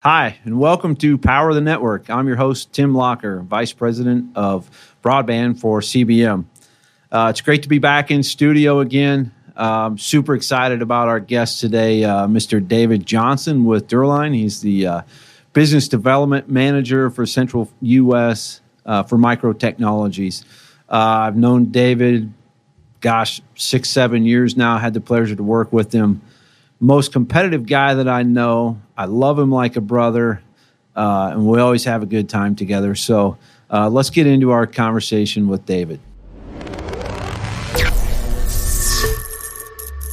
Hi, and welcome to Power the Network. I'm your host, Tim Locker, Vice President of Broadband for CBM. Uh, it's great to be back in studio again. Um, super excited about our guest today, uh, Mr. David Johnson with Dura-Line. He's the uh, Business Development Manager for Central U.S. Uh, for Micro Technologies. Uh, I've known David, gosh, six, seven years now. Had the pleasure to work with him most competitive guy that I know. I love him like a brother, uh, and we always have a good time together. So uh, let's get into our conversation with David.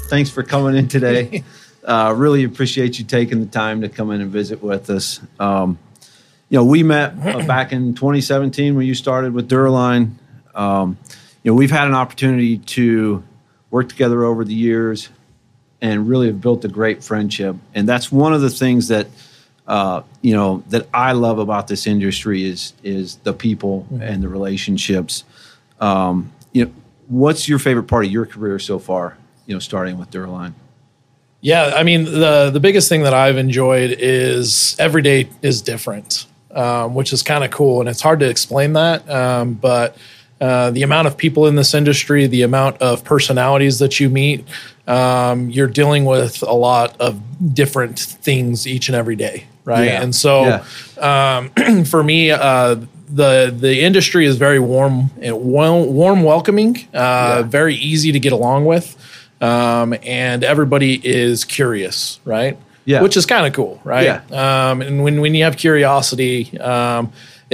Thanks for coming in today. Uh, really appreciate you taking the time to come in and visit with us. Um, you know, we met uh, back in 2017 when you started with Dura-Line. Um, you know, we've had an opportunity to work together over the years and really have built a great friendship. And that's one of the things that uh, you know that I love about this industry is is the people mm-hmm. and the relationships. Um, you know, what's your favorite part of your career so far? You know, starting with Dura-Line. Yeah, I mean the the biggest thing that I've enjoyed is every day is different, um, which is kind of cool, and it's hard to explain that, um, but. Uh, the amount of people in this industry, the amount of personalities that you meet, um, you're dealing with a lot of different things each and every day, right? Yeah. And so, yeah. um, for me, uh, the the industry is very warm and warm, welcoming, uh, yeah. very easy to get along with, um, and everybody is curious, right? Yeah, which is kind of cool, right? Yeah. Um, and when when you have curiosity.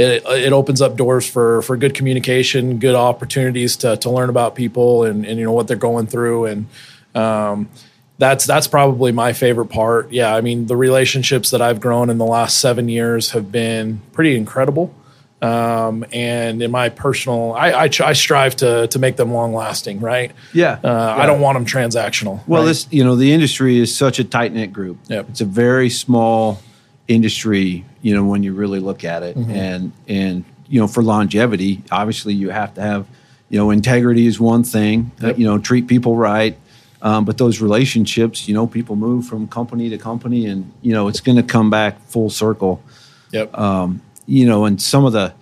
It, it opens up doors for for good communication, good opportunities to to learn about people and, and you know what they're going through, and um, that's that's probably my favorite part. Yeah, I mean the relationships that I've grown in the last seven years have been pretty incredible. Um, and in my personal, I, I, I, strive to to make them long lasting, right? Yeah, uh, yeah. I don't want them transactional. Well, right? this you know the industry is such a tight knit group. Yep. it's a very small industry. You know when you really look at it, mm-hmm. and and you know for longevity, obviously you have to have you know integrity is one thing. Yep. Uh, you know treat people right. Um, but those relationships, you know, people move from company to company, and you know, it's going to come back full circle. Yep. Um, you know, and some of the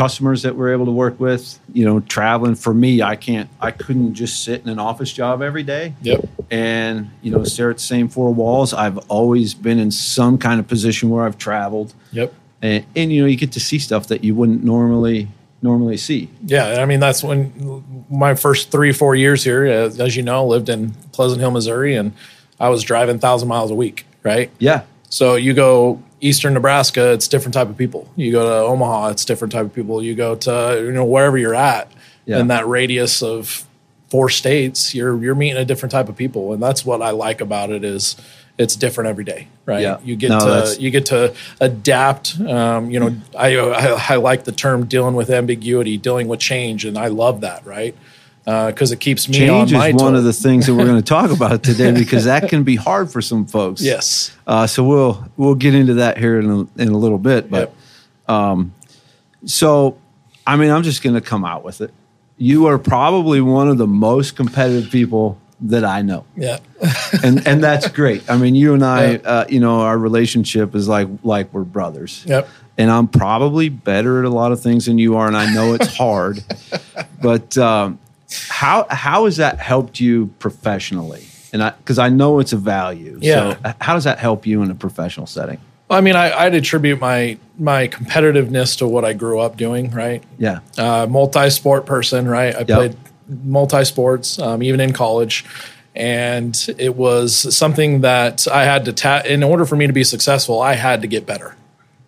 customers that we're able to work with, you know, traveling for me, I can't, I couldn't just sit in an office job every day. Yep. And you know, stare at the same four walls. I've always been in some kind of position where I've traveled. Yep. And, and you know, you get to see stuff that you wouldn't normally normally see. Yeah, I mean that's when my first three four years here, uh, as you know, lived in Pleasant Hill, Missouri, and I was driving thousand miles a week. Right. Yeah. So you go eastern Nebraska, it's different type of people. You go to Omaha, it's different type of people. You go to you know wherever you're at yeah. in that radius of four states, you're you're meeting a different type of people, and that's what I like about it is it's different every day, right? Yeah. You get no, to you get to adapt. Um, you know, I, I, I like the term dealing with ambiguity, dealing with change, and I love that, right? Because uh, it keeps me change on is one of the things that we're going to talk about today because that can be hard for some folks. Yes. Uh, so we'll we'll get into that here in a, in a little bit, but yep. um, so I mean, I'm just going to come out with it. You are probably one of the most competitive people that I know. Yeah. and and that's great. I mean, you and I, uh, you know, our relationship is like like we're brothers. Yep. And I'm probably better at a lot of things than you are, and I know it's hard. but um, how how has that helped you professionally? And I because I know it's a value. Yeah. So how does that help you in a professional setting? Well, I mean, I, I'd attribute my my competitiveness to what I grew up doing. Right. Yeah. Uh, multi sport person. Right. I yep. played multi sports, um, even in college. And it was something that I had to, ta- in order for me to be successful, I had to get better,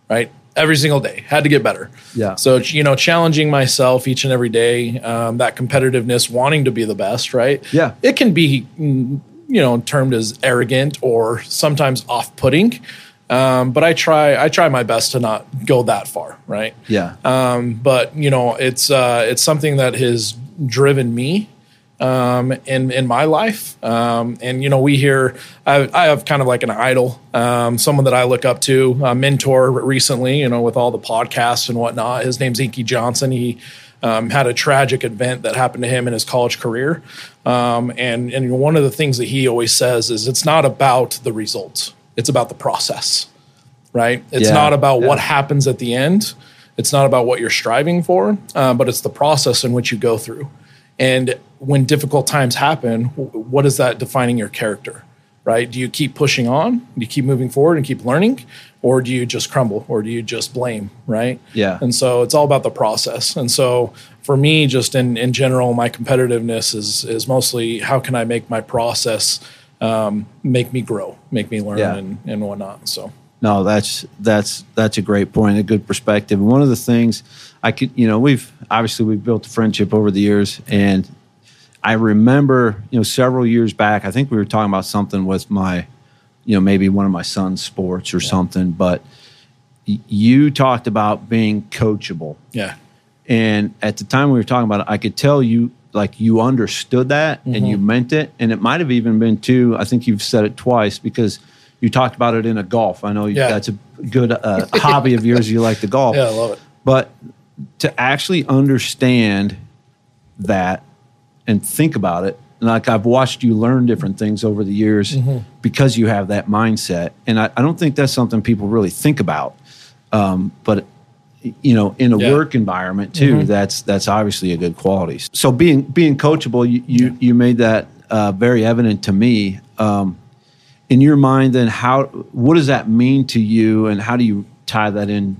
right? Every single day, had to get better. Yeah. So, you know, challenging myself each and every day, um, that competitiveness, wanting to be the best, right? Yeah. It can be, you know, termed as arrogant or sometimes off putting. Um, but I try I try my best to not go that far, right? Yeah. Um, but you know, it's uh, it's something that has driven me um, in in my life. Um, and you know, we hear I, I, have kind of like an idol, um, someone that I look up to, a mentor recently. You know, with all the podcasts and whatnot. His name's Inky Johnson. He um, had a tragic event that happened to him in his college career, um, and and one of the things that he always says is it's not about the results; it's about the process. right? It's Yeah, not about yeah. what happens at the end. It's not about what you're striving for, uh, but it's the process in which you go through. And when difficult times happen, what is that defining your character, right? Do you keep pushing on? Do you keep moving forward and keep learning? Or do you just crumble? Or do you just blame, right? Yeah. And so it's all about the process. And so for me, just in, in general, my competitiveness is is mostly how can I make my process um, make me grow, make me learn, Yeah. and, and whatnot. So No, that's that's that's a great point, a good perspective. And one of the things I could, you know, we've obviously we've built a friendship over the years, and I remember, you know, several years back, I think we were talking about something with my, you know, maybe one of my son's sports or something, but you talked about being coachable. yeah, And at the time we were talking about it, I could tell you like you understood that and you meant it. And it might have even been too, I think you've said it twice because you talked about it in a golf. I know you Yeah. that's a good uh, hobby of yours. You like the golf. yeah, I love it. But to actually understand that and think about it, and like I've watched you learn different things over the years Mm-hmm. because you have that mindset. And I, I don't think that's something people really think about. Um, but you know, in a Yeah. work environment too, that's that's obviously a good quality. So being being coachable, you you, you made that uh, very evident to me. Um, in your mind, then how what does that mean to you, and how do you tie that in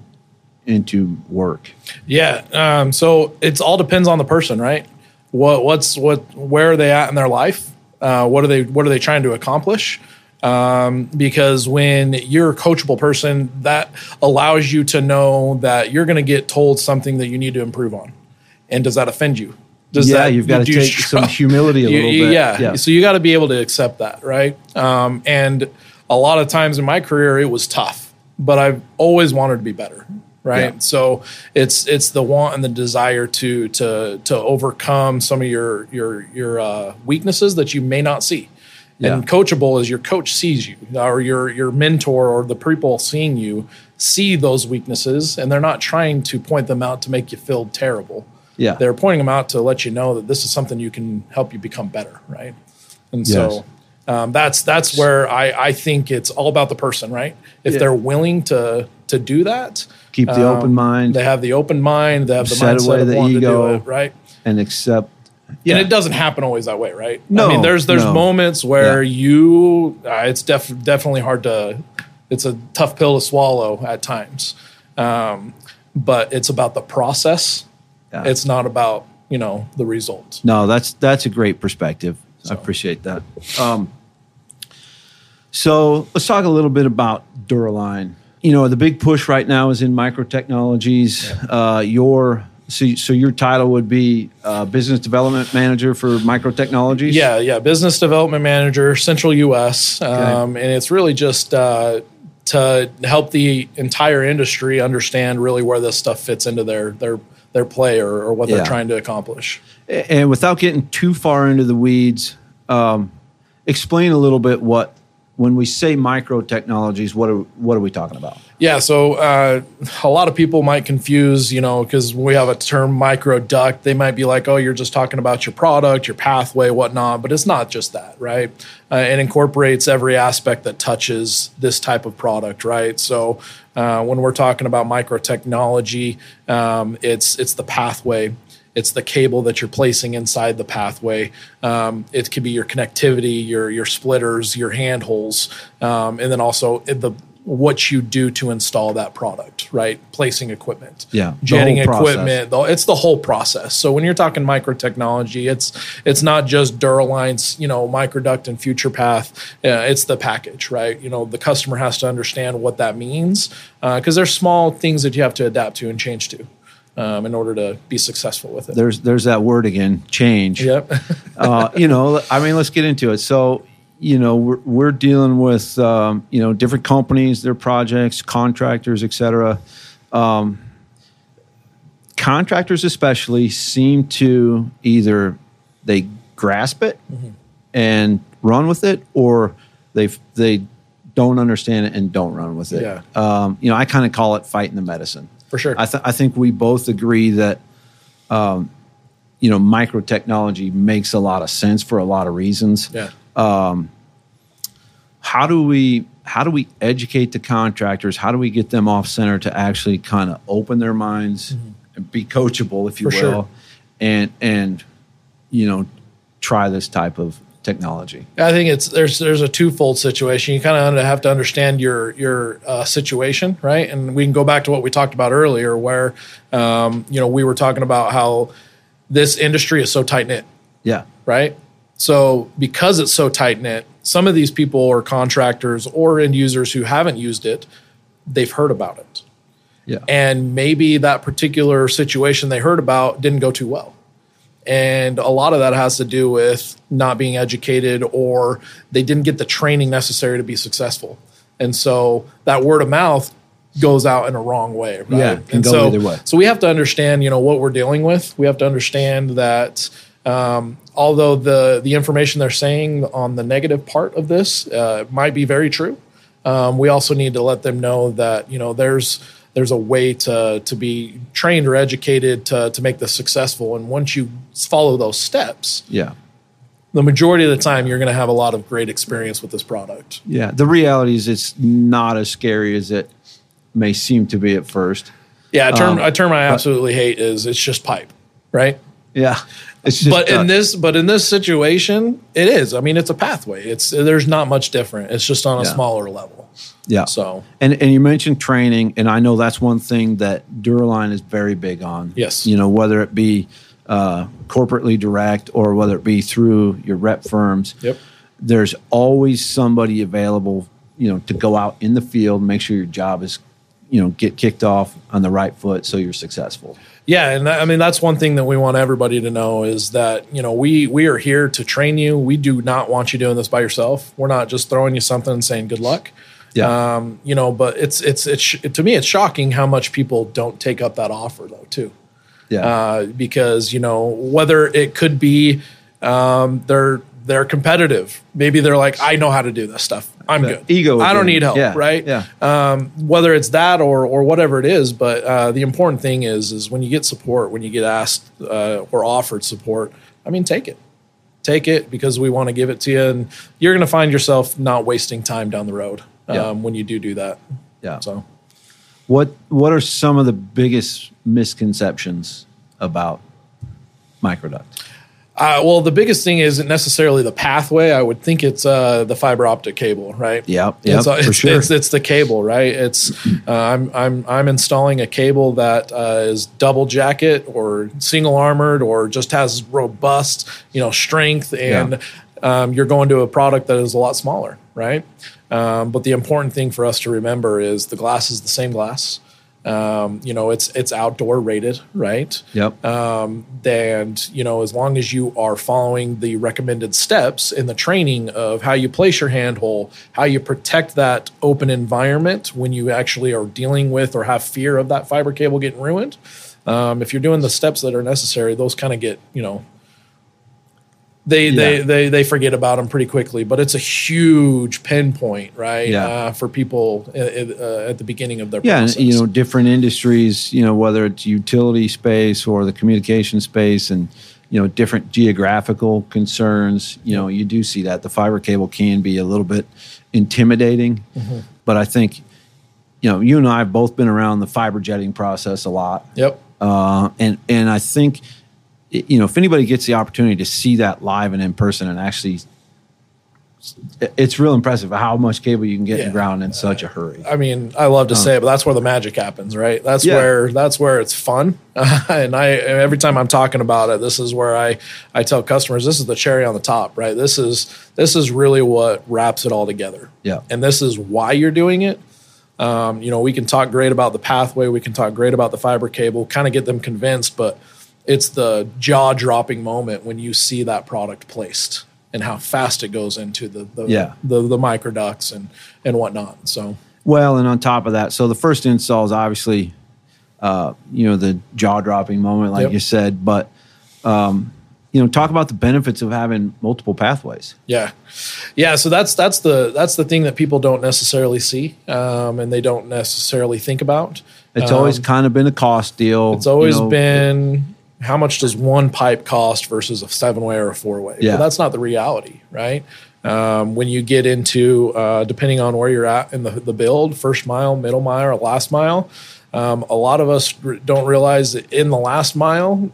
into work? Yeah. Um, so it's all depends on the person, right? What what's what where are they at in their life? Uh, what are they what are they trying to accomplish? Um, because when you're a coachable person, that allows you to know that you're going to get told something that you need to improve on. And does that offend you? Does Yeah, that, you've got to take some humility a little you- bit. Yeah. So you got to be able to accept that, right? Um, and a lot of times in my career, it was tough, but I've always wanted to be better, right? Yeah. So it's it's the want and the desire to to to overcome some of your your your uh, weaknesses that you may not see. And coachable is your coach sees you, or your your mentor or the people seeing you see those weaknesses, and they're not trying to point them out to make you feel terrible Yeah. they're pointing them out to let you know that this is something you can help you become better, right? And so um, that's that's where I, I think it's all about the person, right? If Yeah. they're willing to to do that, Keep the um, open mind They have the open mind. They have the Set away mindset of the ego. to do it, right? and accept. And it doesn't happen always that way, right? No, I mean, there's there's no. moments where Yeah. you uh, it's def- definitely hard to it's a tough pill to swallow at times, um, but it's about the process. Yeah. It's not about you know the result. No, that's that's a great perspective. I appreciate that. Um, so let's talk a little bit about Dura-Line. You know, the big push right now is in microtechnologies. Uh, your so, so your title would be uh, business development manager for microtechnologies. Yeah, yeah. Business development manager, Central US, um, and it's really just uh, to help the entire industry understand really where this stuff fits into their their their play or, or what Yeah. they're trying to accomplish. And without getting too far into the weeds, um, explain a little bit what when we say microtechnologies, what are what are we talking about? Yeah, so uh, a lot of people might confuse, you know, because we have a term micro duct. They might be like, "Oh, you're just talking about your product, your pathway, whatnot." But it's not just that, right? Uh, it incorporates every aspect that touches this type of product, right? So uh, when we're talking about micro technology, um, it's it's the pathway. It's the cable that you're placing inside the pathway. Um, it could be your connectivity, your your splitters, your handholes, um, and then also the what you do to install that product, right? Placing equipment, Yeah, jetting equipment. the- It's the whole process. So when you're talking micro technology, it's it's not just Dura-Line's, you know, microduct and future path. Uh, it's the package, right? You know, the customer has to understand what that means because there's small things that you have to adapt to and change to. Um, in order to be successful with it. There's there's that word again, change. Yep. uh, you know, I mean, let's get into it. So, you know, we're, we're dealing with, um, you know, different companies, their projects, contractors, et cetera. Um, contractors, especially, seem to either they grasp it and run with it, or they they don't understand it and don't run with it. Yeah. Um, you know, I kind of call it fighting the medicine. For sure. I, th- I think we both agree that um, you know micro technology makes a lot of sense for a lot of reasons. yeah. How do we how do we educate the contractors? How do we get them off center to actually kind of open their minds and be coachable, if you Mm-hmm. For will, sure. and and you know try this type of technology? I think it's there's there's a twofold situation. You kind of have to understand your your uh, situation, right? And we can go back to what we talked about earlier, where um, you know we were talking about how this industry is so tight knit, Yeah, right? So because it's so tight knit, some of these people or contractors or end users who haven't used it, they've heard about it, yeah, and maybe that particular situation they heard about didn't go too well. And a lot of that has to do with not being educated or they didn't get the training necessary to be successful. And so that word of mouth goes out in a wrong way, right? Yeah, and so, so we have to understand, you know, what we're dealing with. We have to understand that um, although the the information they're saying on the negative part of this uh, might be very true, um, we also need to let them know that you know there's there's a way to to be trained or educated to to make this successful. And once you follow those steps, yeah. the majority of the time you're going to have a lot of great experience with this product. Yeah, the reality is it's not as scary as it may seem to be at first. Yeah, a term Um, a term I absolutely hate is it's just pipe, right? Yeah, it's just but uh, in this but in this situation it is i mean it's a pathway it's there's not much different it's just on a Yeah. smaller level yeah. so And and you mentioned training, and I know that's one thing that Dura-Line is very big on. Yes. you know whether it be uh, corporately direct or whether it be through your rep firms. Yep. There's always somebody available, you know, to go out in the field, make sure your job is, you know, get kicked off on the right foot, so you're successful. yeah and i mean that's one thing that we want everybody to know is that you know we we are here to train you we do not want you doing this by yourself we're not just throwing you something and saying good luck Yeah. um, you know but it's it's it's to me it's shocking how much people don't take up that offer though too Yeah. uh, because you know whether it could be um, they're they're competitive. Maybe they're like, I know how to do this stuff. I'm good. ego I don't need help. Yeah, Right. yeah. Um, whether it's that or or whatever it is, but uh, the important thing is is when you get support, when you get asked uh, or offered support. I mean, take it. Take it because we want to give it to you, and you're going to find yourself not wasting time down the road um, Yeah. when you do do that. yeah. So. What What are some of the biggest misconceptions about microduct? Uh, well, the biggest thing isn't necessarily the pathway. I would think it's uh, the fiber optic cable, right? Yep, yep, it's, for it's, sure. it's, it's the cable, right? It's uh, I'm I'm I'm installing a cable that uh, is double jacket or single armored or just has robust, you know, strength, and um, you're going to a product that is a lot smaller, right? Um, but the important thing for us to remember is the glass is the same glass. Um, you know, it's it's outdoor rated, right? Yep. um, and you know as long as you are following the recommended steps in the training of how you place your handhole how you protect that open environment when you actually are dealing with or have fear of that fiber cable getting ruined um, if you're doing the steps that are necessary those kind of get you know they, they Yeah. they they forget about them pretty quickly, but it's a huge pinpoint, right? Yeah. Uh, for people uh, uh, at the beginning of their yeah, and, you know, different industries, you know, whether it's utility space or the communication space and, you know, different geographical concerns, you know, you do see that the fiber cable can be a little bit intimidating. Mm-hmm. But I think, you know, you and I have both been around the fiber jetting process a lot. Yep. Uh, and, and I think, you know, if anybody gets the opportunity to see that live and in person and actually, it's real impressive how much cable you can get in the ground in such a hurry. I mean, I love to say it, but that's where the magic happens, right? That's Yeah. where that's where it's fun. and I every time I'm talking about it, this is where I I tell customers this is the cherry on the top, right? This is this is really what wraps it all together. Yeah. And this is why you're doing it. Um, you know, we can talk great about the pathway, we can talk great about the fiber cable, kind of get them convinced, but it's the jaw dropping moment when you see that product placed and how fast it goes into the the, Yeah. the, the microducts and and whatnot. So Well, and on top of that, so the first install is obviously, uh, you know, the jaw dropping moment, like Yep. you said. But, um, you know, talk about the benefits of having multiple pathways. Yeah, yeah. So that's that's the that's the thing that people don't necessarily see, um, and they don't necessarily think about. It's Um, always kind of been a cost deal. it's always you know. been how much does one pipe cost versus a seven way or a four way? Yeah. Well, that's not the reality, right? Um, when you get into, uh, depending on where you're at in the, the build, first mile, middle mile, or last mile, um, a lot of us r- don't realize that in the last mile,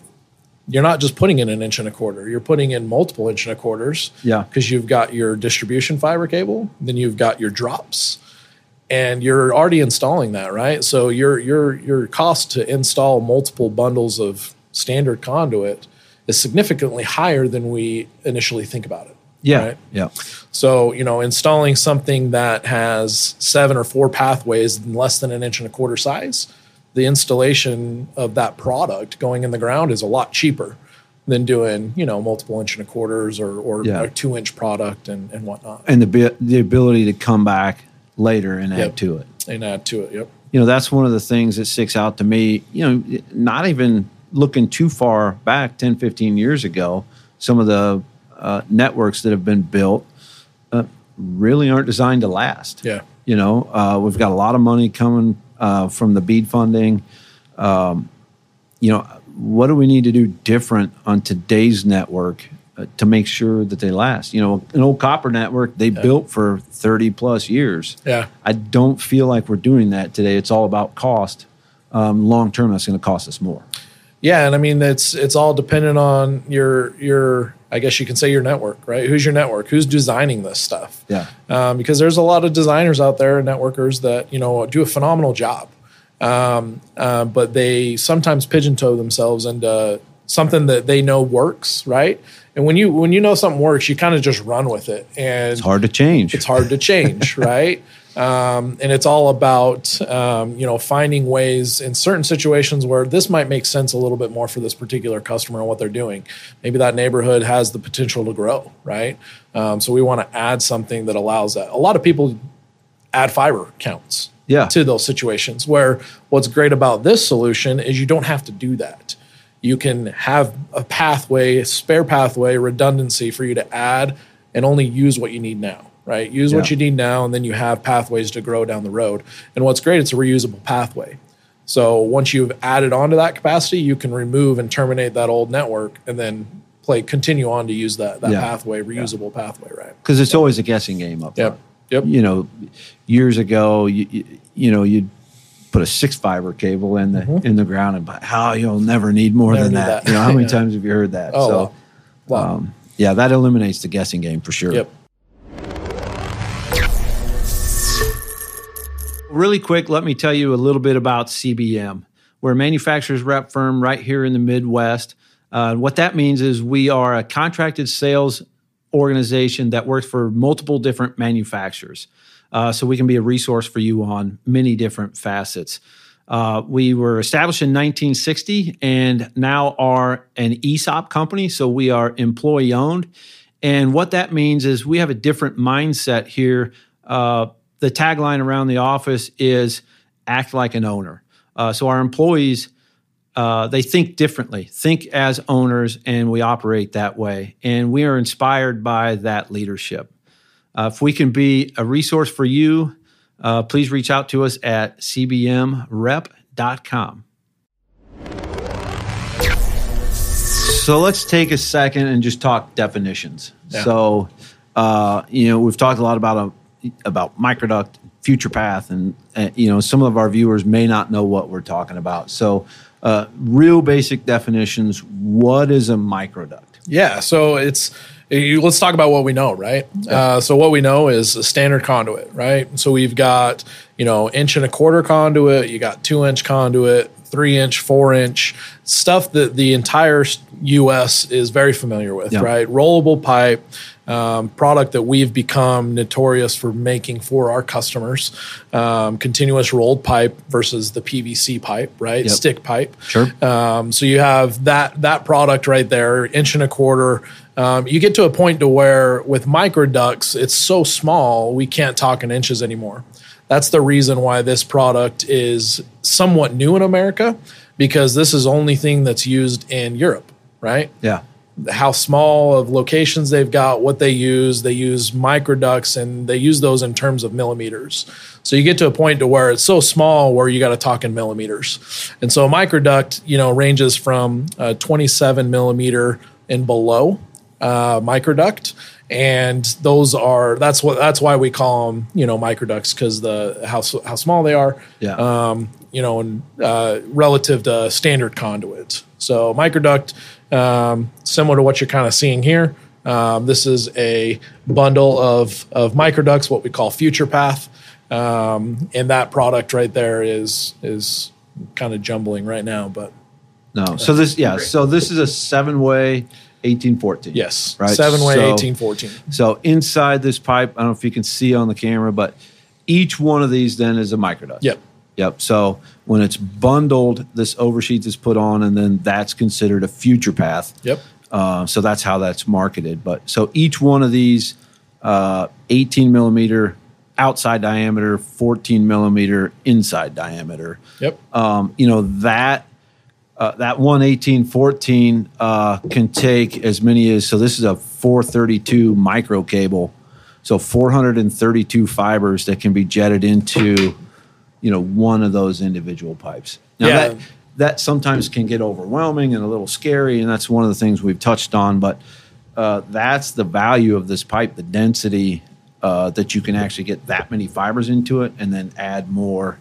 you're not just putting in an inch and a quarter, you're putting in multiple inch and a quarters. Yeah. Because you've got your distribution fiber cable, then you've got your drops and you're already installing that, right? So your your your cost to install multiple bundles of standard conduit is significantly higher than we initially think about it. Yeah. Right? Yeah. So, you know, installing something that has seven or four pathways in less than an inch and a quarter size, the installation of that product going in the ground is a lot cheaper than doing, you know, multiple inch and a quarters or, or Yeah. a two inch product and, and whatnot. And the the ability to come back later and add Yep. to it. And add to it. Yep. you know that's one of the things that sticks out to me you know not even looking too far back 10 15 years ago some of the uh, networks that have been built uh, really aren't designed to last Yeah. you know uh, we've got a lot of money coming uh, from the BEAD funding um, you know what do we need to do different on today's network uh, to make sure that they last you know an old copper network they built for 30 plus years Yeah. I don't feel like we're doing that today. It's all about cost. Um, long term, that's going to cost us more. Yeah, and I mean it's it's all dependent on your your I guess you can say your network, right? Who's your network? Who's designing this stuff? Yeah. um, because there's a lot of designers out there, and networkers that you know do a phenomenal job, um, uh, but they sometimes pigeon toe themselves into something that they know works, right? And when you when you know something works, you kind of just run with it, and It's hard to change. it's hard to change, right? Um, and it's all about um, you know finding ways in certain situations where this might make sense a little bit more for this particular customer and what they're doing. Maybe that neighborhood has the potential to grow, right? Um, so we want to add something that allows that. A lot of people add fiber counts Yeah. to those situations. Where what's great about this solution is you don't have to do that. You can have a pathway, spare pathway, redundancy for you to add and only use what you need now, right? Use what you need now, and then you have pathways to grow down the road. And what's great, it's a reusable pathway. So once you've added onto that capacity, you can remove and terminate that old network and then play continue on to use that that Yeah. pathway, reusable pathway, right? because it's always a guessing game up Yep. Yep. You know, years ago, you, you, you know, you'd put a six fiber cable in the in the ground, and but how you'll never need more Mm-hmm. Never than need that. that. You know, how many Yeah. times have you heard that? Oh, so, wow. um, yeah, that eliminates the guessing game for sure. Yep. Really quick, let me tell you a little bit about CBM. We're a manufacturer's rep firm right here in the Midwest. Uh, what that means is we are a contracted sales organization that works for multiple different manufacturers. Uh, so we can be a resource for you on many different facets. Uh, we were established in 1960 and now are an ESOP company. So we are employee owned. And what that means is we have a different mindset here. Uh, the tagline around the office is act like an owner. Uh, so our employees, uh, they think differently, think as owners, and we operate that way. And we are inspired by that leadership. Uh, if we can be a resource for you, uh, please reach out to us at cbmrep.com. So let's take a second and just talk definitions. Yeah. So, uh, you know, we've talked a lot about a, about microduct, future path, and uh, you know, some of our viewers may not know what we're talking about. So, uh, real basic definitions. What is a microduct? Yeah, so it's you, let's talk about what we know, right? Uh, so what we know is a standard conduit, right? So we've got you know inch and a quarter conduit, you got two inch conduit, three inch, four inch stuff that the entire U.S. is very familiar with, Yeah. right? Rollable pipe. Um, product that we've become notorious for making for our customers, um, continuous rolled pipe versus the PVC pipe, right? Yep. Stick pipe. Sure. Um, so you have that that product right there, inch and a quarter. Um, you get to a point to where with microducts, it's so small we can't talk in inches anymore. That's the reason why this product is somewhat new in America because this is the only thing that's used in Europe, right? Yeah. How small of locations they've got, what they use. They use microducts and they use those in terms of millimeters. So you get to a point to where it's so small where you got to talk in millimeters. And so a microduct, you know, ranges from uh, 27 millimeter and below uh, microduct. and those are that's what that's why we call them you know microducts because the how how small they are. Yeah. Um, you know, and uh, relative to standard conduits. So microduct, um, similar to what you're kind of seeing here. Um, this is a bundle of of microducts, what we call Future Path, um, and that product right there is is kind of jumbling right now, but no. So this, yeah. So this is a seven way. 1814. Yes. Right. Seven way So- 1814. So inside this pipe, I don't know if you can see on the camera, but each one of these then is a microduct. Yep. Yep. So when it's bundled, this oversheath is put on, and then that's considered a future path. Yep. Uh, so that's how that's marketed. But so each one of these, uh, 18 millimeter outside diameter, 14 millimeter inside diameter. Yep. Um, you know that uh, that one 1814 uh, can take as many as so. This is a 432 micro cable, so 432 fibers that can be jetted into, you know, one of those individual pipes. Now Yeah. that that sometimes can get overwhelming and a little scary, and that's one of the things we've touched on. But uh, that's the value of this pipe, the density uh, that you can actually get that many fibers into it, and then add more,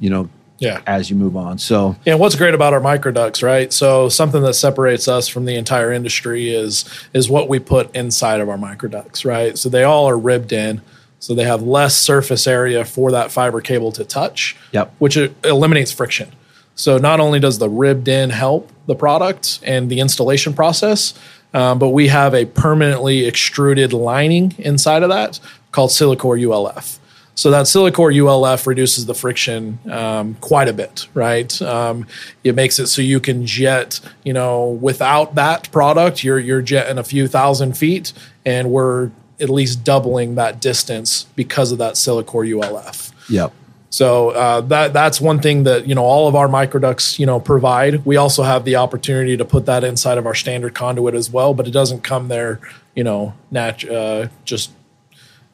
you know, Yeah. as you move on. So Yeah, what's great about our microducts, right? So something that separates us from the entire industry is is what we put inside of our microducts, right? So they all are ribbed in, so they have less surface area for that fiber cable to touch, Yep. which eliminates friction. So not only does the ribbed in help the product and the installation process, um, but we have a permanently extruded lining inside of that called Silicore ULF. So that Silicore ULF reduces the friction um, quite a bit, right? Um, it makes it so you can jet, you know, without that product, you're you're jetting a few thousand feet, and we're at least doubling that distance because of that Silicore ULF. Yep. So uh, that that's one thing that you know all of our microducts you know provide. We also have the opportunity to put that inside of our standard conduit as well, but it doesn't come there you know nat- uh, just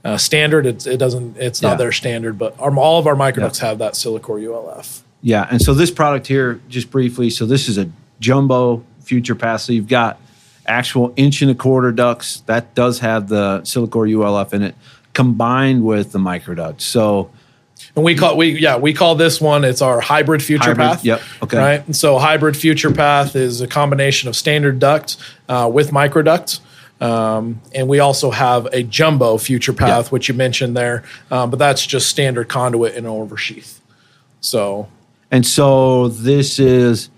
uh, standard. It's, it doesn't. It's Yeah. not their standard, but our, all of our microducts have that Silicore ULF. Yeah. And so this product here, just briefly, so this is a jumbo future path. So you've got actual inch and a quarter ducts that does have the Silicore ULF in it, combined with the microduct. So And we call we yeah we call this one it's our hybrid future Hybrid, path. yep, okay. Right. And so hybrid future path is a combination of standard duct uh, with microduct. Um, and we also have a jumbo future path, Yeah. which you mentioned there, um, but that's just standard conduit and oversheath. So and so this is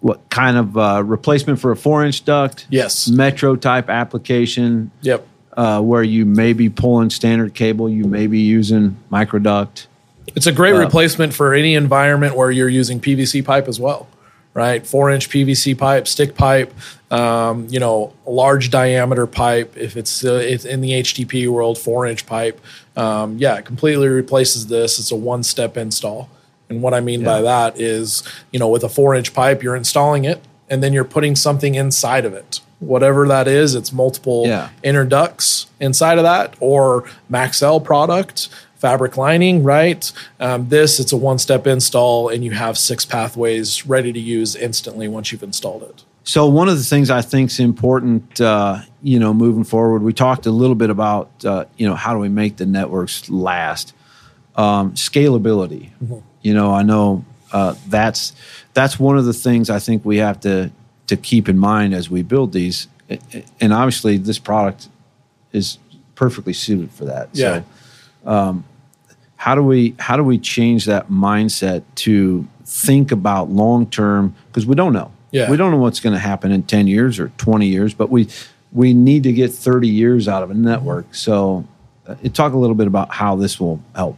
what kind of uh, replacement for a four inch duct? yes, Metro type application yep, uh, where you may be pulling standard cable, you may be using microduct. It's a great Uh, replacement for any environment where you're using PVC pipe as well, right? Four inch PVC pipe, stick pipe, um, you know, large diameter pipe. If it's, uh, it's in the HTP world, four inch pipe, um, yeah, it completely replaces this. It's a one step install. And what I mean by that is, you know, with a four inch pipe, you're installing it and then you're putting something inside of it. Whatever that is, it's multiple Yeah. inner ducts inside of that or MaxCell product, fabric lining, right? Um, this, it's a one step install and you have six pathways ready to use instantly once you've installed it. So one of the things I think is important, uh, you know, moving forward, we talked a little bit about, uh, you know, how do we make the networks last? Um, scalability. You know, I know uh, that's that's one of the things I think we have to to keep in mind as we build these, and obviously this product is perfectly suited for that. Yeah. So, um, how do we how do we change that mindset to think about long term because we don't know Yeah. we don't know what's going to happen in 10 years or 20 years but we we need to get 30 years out of a network so uh, talk a little bit about how this will help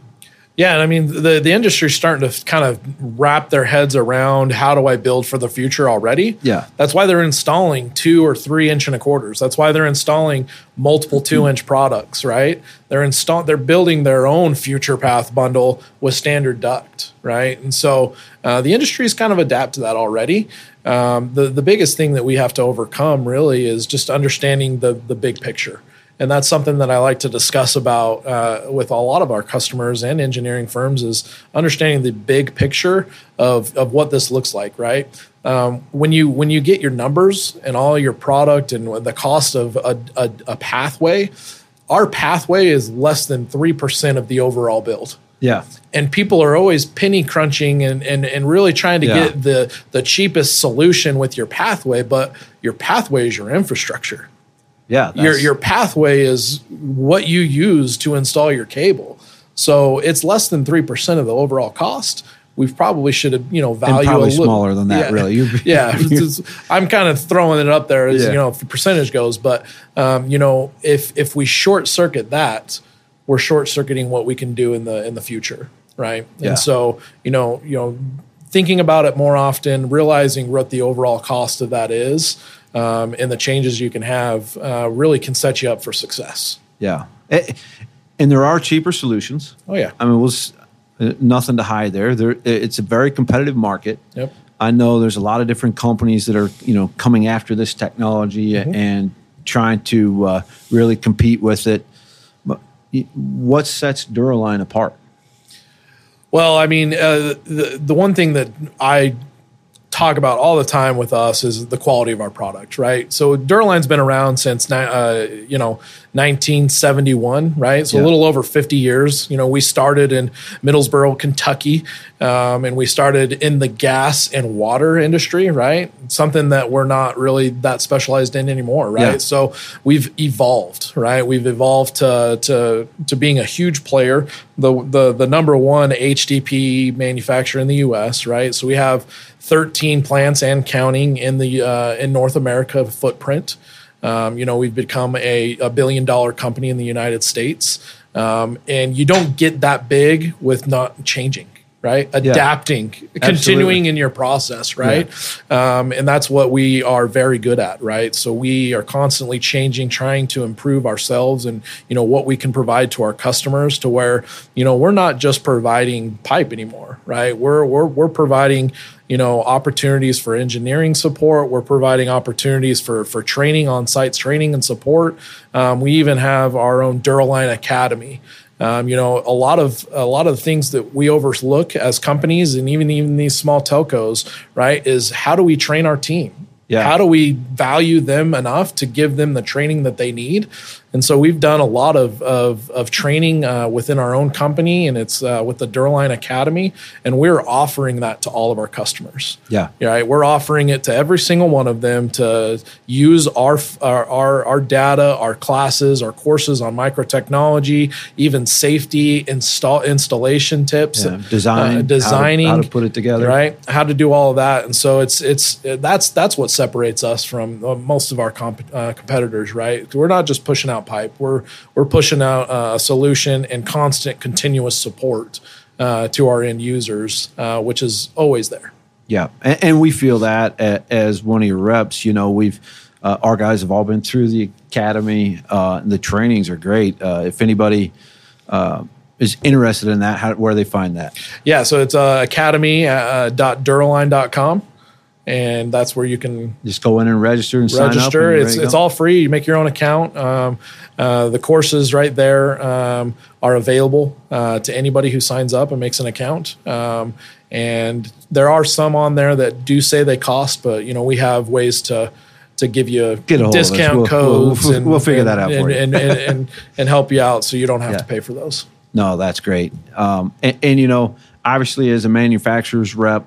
Yeah, and I mean the the industry's starting to kind of wrap their heads around how do I build for the future already. Yeah. that's why they're installing two or three inch and a quarters. That's why they're installing multiple two inch products. Right? They're install they're building their own future path bundle with standard duct. Right, and so uh, the industry's kind of adapt to that already. Um, the the biggest thing that we have to overcome really is just understanding the the big picture and that's something that I like to discuss about uh, with a lot of our customers and engineering firms is understanding the big picture of of what this looks like, right? Um, when you when you get your numbers and all your product and the cost of a, a, a pathway, our pathway is less than three percent of the overall build. Yeah. And people are always penny crunching and, and, and really trying to Yeah. get the, the cheapest solution with your pathway, but your pathway is your infrastructure. Yeah. Your, your pathway is what you use to install your cable. So it's less than 3% of the overall cost. We probably should have, you know, value and a probably little- smaller than that, Yeah. really. You're, yeah, I'm kind of throwing it up there as Yeah. you know, if the percentage goes, but um, you know, if if we short circuit that, we're short circuiting what we can do in the in the future, right? Yeah. And so, you know, you know, thinking about it more often, realizing what the overall cost of that is, um, and the changes you can have, uh, really can set you up for success. Yeah. And there are cheaper solutions. Oh yeah, I mean, we'll, uh, nothing to hide there. There, it's a very competitive market. Yep. I know there's a lot of different companies that are, you know, coming after this technology Mm-hmm. and trying to uh, really compete with it. But what sets Dura-Line apart? Well, I mean, uh, the the one thing that I talk about all the time with us is the quality of our product, right? So Dura-Line's been around since uh, you know 1971, right? So Yeah. a little over 50 years. You know, we started in Middlesboro, Kentucky, um, and we started in the gas and water industry, right? Something that we're not really that specialized in anymore, right? Yeah. So we've evolved, right? We've evolved to to to being a huge player, the the the number one HDP manufacturer in the U.S., right? So we have 13 plants and counting in the uh, in North America footprint. Um, you know, we've become a, a billion dollar company in the United States, um, and you don't get that big with not changing, right? Adapting, continuing in your process, right? Um, and that's what we are very good at, right? So we are constantly changing, trying to improve ourselves and you know what we can provide to our customers to where you know we're not just providing pipe anymore, right? We're we're we're providing you know opportunities for engineering support we're providing opportunities for for training on sites training and support um, we even have our own Dura-Line Academy um, you know a lot of a lot of the things that we overlook as companies and even even these small telcos right is how do we train our team Yeah. how do we value them enough to give them the training that they need and so we've done a lot of of, of training uh, within our own company and it's uh, with the Dura-Line Academy and we're offering that to all of our customers Yeah. right we're offering it to every single one of them to use our our our, our data our classes our courses on microtechnology even safety install installation tips Yeah, design, how to- designing how to put it together. right how to do all of that and so it's it's that's that's what separates us from uh, most of our comp- uh, competitors right we're not just pushing out pipe we're we're pushing out uh, a solution and constant continuous support uh, to our end users uh, which is always there Yeah, and, and we feel that as one of your reps. You know, we've uh, our guys have all been through the academy. Uh, and the trainings are great. Uh, if anybody uh, is interested in that, how, where they find that? yeah so it's uh, academy uh, dot duraline.com and that's where you can Just go in and register and sign up. register. and It's it's all free. You make your own account. Um, uh, the courses right there um, are available uh, to anybody who signs up and makes an account. Um, and there are some on there that do say they cost, but you know we have ways to to give you Get a hold of us. discount We'll- codes we'll- and we'll figure and- that out and, for you. and, and, and, and help you out so you don't have Yeah. to pay for those. No, that's great. Um, and, and you know, obviously, as a manufacturer's rep,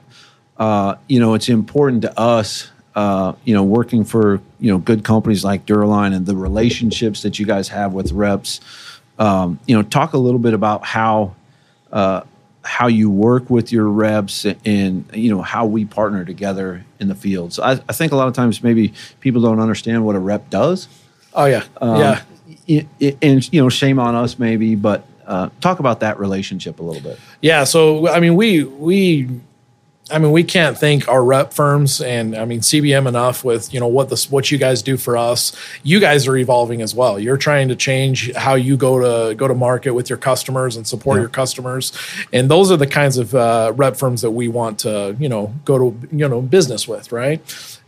uh, you know, it's important to us. Uh, you know, working for you know good companies like Dura-Line and the relationships that you guys have with reps. Um, you know, talk a little bit about how uh, how you work with your reps and you know how we partner together in the field. So I, I think a lot of times maybe people don't understand what a rep does. Oh yeah, Um, yeah. and you know, shame on us maybe, but uh, talk about that relationship a little bit. Yeah, so I mean, we we, I mean, we can't thank our rep firms and I mean CBM enough with you know what this what you guys do for us. You guys are evolving as well. You're trying to change how you go to go to market with your customers and support your customers, and those are the kinds of uh, rep firms that we want to you know go to you know business with, right?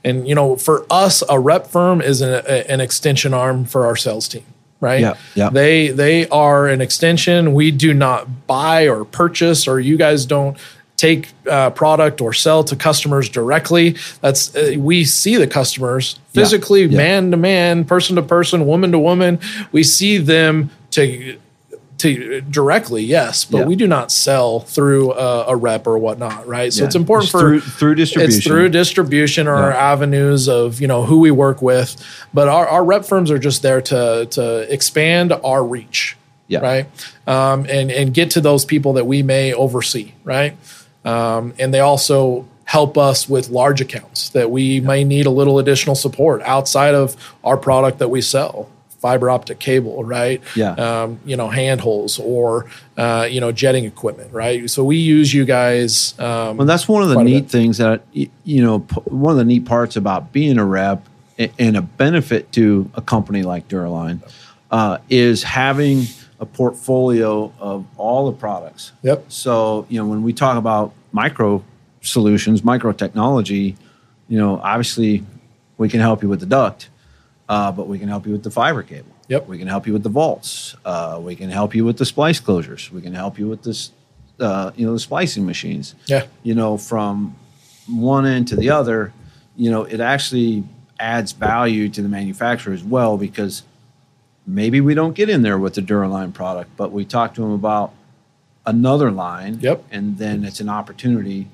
And you know, for us, a rep firm is an, an extension arm for our sales team right? Yeah, yeah. They they are an extension. We do not buy or purchase, or you guys don't take uh, product or sell to customers directly. That's uh, we see the customers physically, yeah. man to man, person to person, woman to woman. We see them to to directly, yes, but Yeah. we do not sell through a, a rep or whatnot, right? So Yeah. it's important It's for through- through distribution. It's through distribution or Yeah. our avenues of you know who we work with, but our, our rep firms are just there to to expand our reach, Yeah. right, um, and and get to those people that we may oversee, right, um, and they also help us with large accounts that we may need a little additional support outside of our product that we sell fiber optic cable right Yeah. um, you know handholds or uh, you know jetting equipment right so we use you guys um, Well, that's one of the neat things that you know. One of the neat parts about being a rep and a benefit to a company like Dura-Line uh, is having a portfolio of all the products. Yep. So you know, when we talk about micro solutions, micro technology, you know, obviously we can help you with the duct, uh, but we can help you with the fiber cable. Yep. We can help you with the vaults. Uh, we can help you with the splice closures. We can help you with this, uh, you know, the splicing machines yeah you know, from one end to the other, you know, it actually adds value to the manufacturer as well because maybe we don't get in there with the Dura-Line product, but we talk to them about another line. Yep. And then it's an opportunity,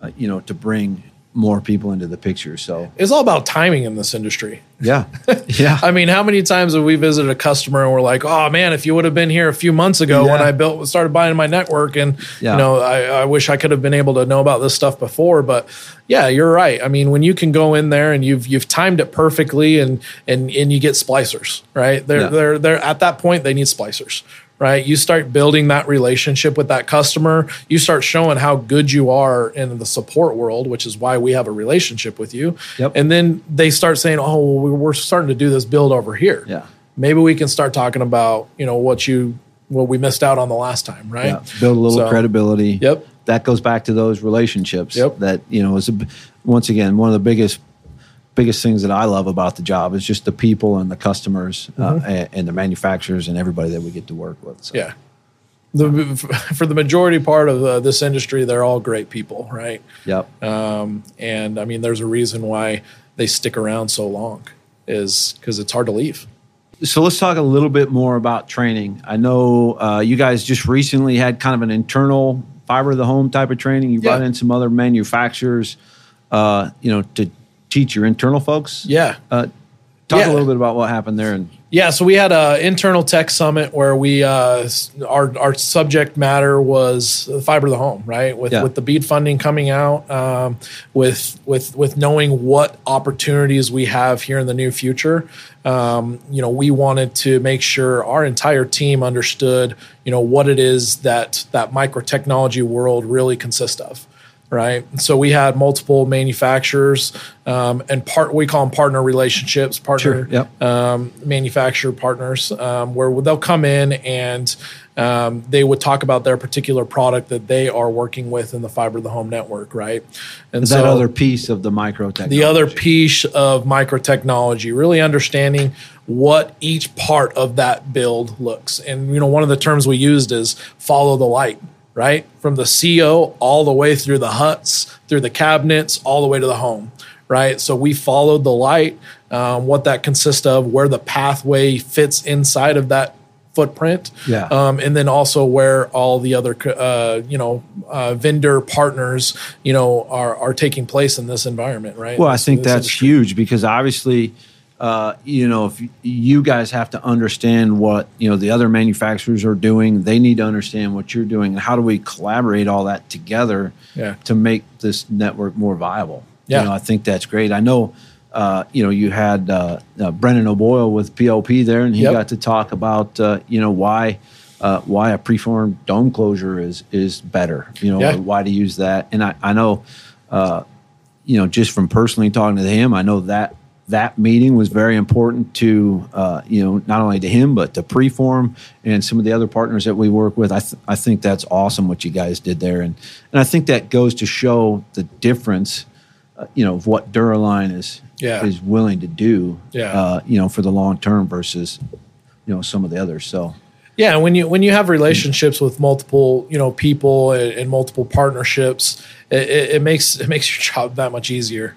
uh, you know, to bring more people into the picture. So, it's all about timing in this industry yeah. Yeah. I mean, how many times have we visited a customer and we're like, "Oh man, if you would have been here a few months ago when I built started buying my network, and Yeah. you know, I, I wish I could have been able to know about this stuff before." But yeah, you're right. I mean, when you can go in there and you've you've timed it perfectly, and and and you get splicers, right? They're Yeah. they're they're at that point they need splicers. Right, you start building that relationship with that customer. You start showing how good you are in the support world, which is why we have a relationship with you. Yep. And then they start saying, "Oh, well, we- we're starting to do this build over here. Yeah. maybe we can start talking about you know what you what we missed out on the last time, right? Yeah, build a little So- credibility. Yep. That goes back to those relationships. Yep. That you know is a, once again one of the biggest biggest things that I love about the job is just the people and the customers uh, and, and the manufacturers and everybody that we get to work with. So, Mm-hmm. Yeah. The, for the majority part of uh, this industry, they're all great people, right? Yep. Um, and I mean, there's a reason why they stick around so long, is because it's hard to leave. So let's talk a little bit more about training. I know uh, you guys just recently had kind of an internal fiber to the home type of training. You brought in some other manufacturers, uh, you know, to teach your internal folks. Yeah. Uh, talk Yeah. a little bit about what happened there. And Yeah, so we had a internal tech summit where we uh, our our subject matter was fiber to the home, right? With Yeah. with the BEAD funding coming out, um, with with with knowing what opportunities we have here in the near future, um, you know, we wanted to make sure our entire team understood, you know, what it is that that micro technology world really consists of right? So we had multiple manufacturers um, and part we call them partner relationships, partner Sure, yep. um, manufacturer partners, um, where they'll come in and um, they would talk about their particular product that they are working with in the fiber to the home network, right? And that other piece of the micro technology. the other piece of micro technology, really understanding what each part of that build looks. And you know, one of the terms we used is follow the light, right? From the CO all the way through the huts, through the cabinets, all the way to the home, right? So we followed the light, um, what that consists of, where the pathway fits inside of that footprint, Yeah. um, and then also where all the other uh, you know uh, vendor partners you know are are taking place in this environment, right? Well, I think that's industry. huge because obviously, uh, you know, if you guys have to understand what you know the other manufacturers are doing, they need to understand what you're doing, and how do we collaborate all that together Yeah. to make this network more viable? Yeah. You know, I think that's great. I know. Uh, you know, you had uh, uh, Brennan O'Boyle with PLP there, and he Yep. got to talk about uh, you know why uh, why a preformed dome closure is is better. You know, Yeah. why to use that. And I, I know uh, you know, just from personally talking to him, I know that that meeting was very important to, uh, you know, not only to him but to Preform and some of the other partners that we work with. I th- I think that's awesome what you guys did there, and and I think that goes to show the difference, uh, you know, of what Dura-Line is Yeah. is willing to do, Yeah. uh, you know, for the long term versus you know some of the others. So yeah, when you when you have relationships with multiple you know people and, and multiple partnerships, it, it, it, makes it makes your job that much easier.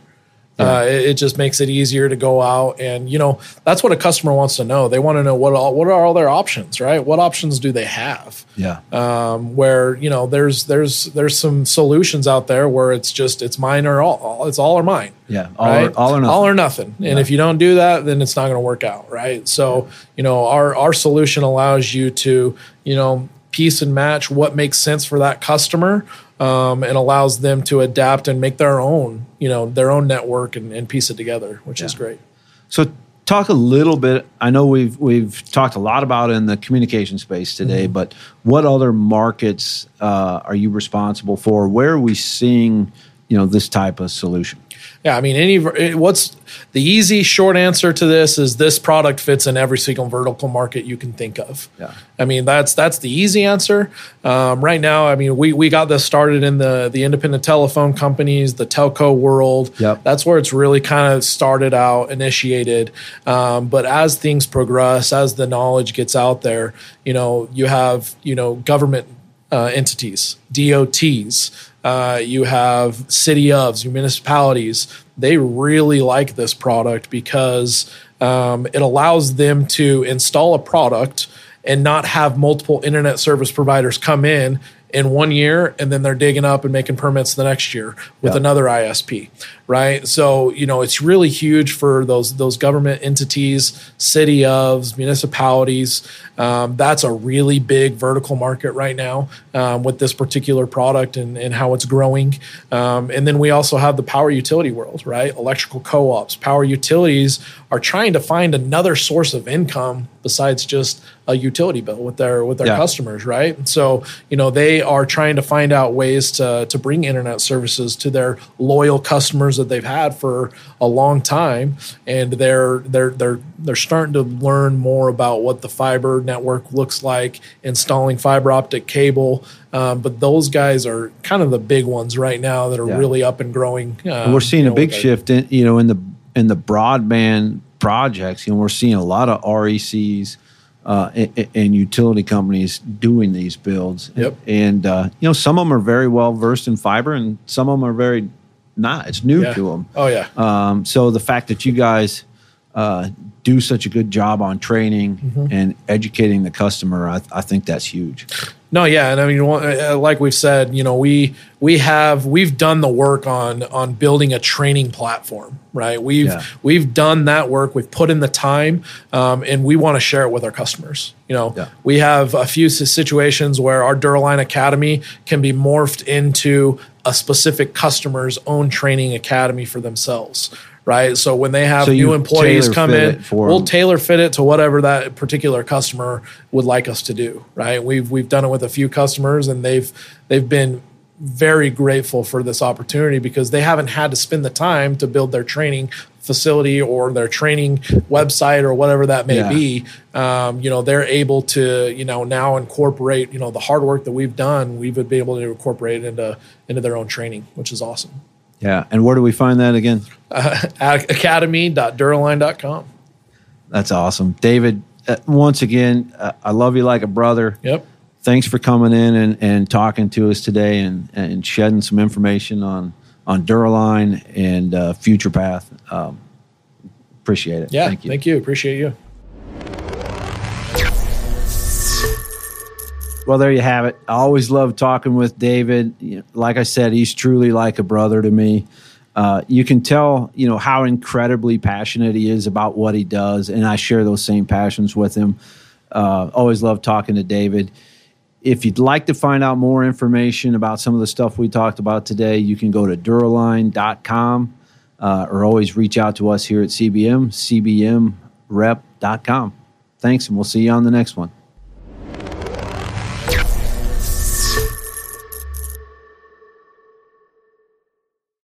Yeah. Uh, it, it, just makes it easier to go out and you know that's what a customer wants to know. They want to know what all, what are all their options, right? What options do they have? Yeah. Um, where you know there's there's there's some solutions out there where it's just it's mine or all, it's all or mine. Yeah. All, right? or, all or nothing. All or nothing. And yeah. if you don't do that, then it's not going to work out, right? So you know our our solution allows you to you know piece and match what makes sense for that customer um, and allows them to adapt and make their own, you know, their own network and, and piece it together, which yeah. is great. So talk a little bit. I know we've we've talked a lot about in the communication space today, mm-hmm. but what other markets uh, are you responsible for? Where are we seeing, you know, this type of solution? Yeah, I mean, any what's the easy short answer to this is this product fits in every single vertical market you can think of. Yeah, I mean that's that's the easy answer. Um, right now, I mean, we we got this started in the the independent telephone companies, the telco world. Yep. that's where it's really kind of started out, initiated. Um, but as things progress, as the knowledge gets out there, you know, you have you know government uh, entities, DOTs. Uh, you have city ofs, your municipalities. They really like this product because um, it allows them to install a product and not have multiple internet service providers come in in one year and then they're digging up and making permits the next year with another ISP, right? So, you know, it's really huge for those those government entities, city ofs, municipalities. Um, that's a really big vertical market right now um, with this particular product and, and how it's growing. Um, and then we also have the power utility world, right? Electrical co-ops, power utilities are trying to find another source of income besides just a utility bill with their with their yeah. customers, right? so, you know, they are trying to find out ways to to bring internet services to their loyal customers that they've had for a long time, and they're they're they're they're starting to learn more about what the fiber network looks like, installing fiber optic cable. Um, but those guys are kind of the big ones right now that are yeah. really up and growing. Um, we're seeing a big shift in you know in the in the broadband projects. You know, we're seeing a lot of RECs. Uh, and, and, utility companies doing these builds. Yep. And uh, you know, some of them are very well versed in fiber, and some of them are very not. It's new yeah. to them. Oh yeah. Um, so the fact that you guys uh, do such a good job on training mm-hmm. and educating the customer, I, I, think that's huge. No, yeah, and I mean, uh, like we've said, you know, we we have we've done the work on on building a training platform, right? We've yeah. we've done that work. We've put in the time, um, and we want to share it with our customers. You know, yeah. we have a few situations where our Dura-Line Academy can be morphed into a specific customer's own training academy for themselves right? So when they have so new employees come in, we'll tailor fit it to whatever that particular customer would like us to do, right? We've we've done it with a few customers, and they've they've been very grateful for this opportunity because they haven't had to spend the time to build their training facility or their training website or whatever that may yeah. be um, you know they're able to you know now incorporate you know the hard work that we've done we would be able to incorporate it into into their own training which is awesome yeah. And where do we find that again? Uh, academy.duraline.com. That's awesome. David, uh, once again, uh, I love you like a brother. Yep. Thanks for coming in and, and talking to us today and, and shedding some information on, on Dura-Line and uh, Future Path. Um, appreciate it. Yeah. Thank you. Thank you. Appreciate you. Well, there you have it. I always love talking with David. Like I said, he's truly like a brother to me. Uh, you can tell, you know, how incredibly passionate he is about what he does, and I share those same passions with him. Uh, always love talking to David. If you'd like to find out more information about some of the stuff we talked about today, you can go to duraline.com uh, or always reach out to us here at CBM, cbmrep.com. Thanks, and we'll see you on the next one.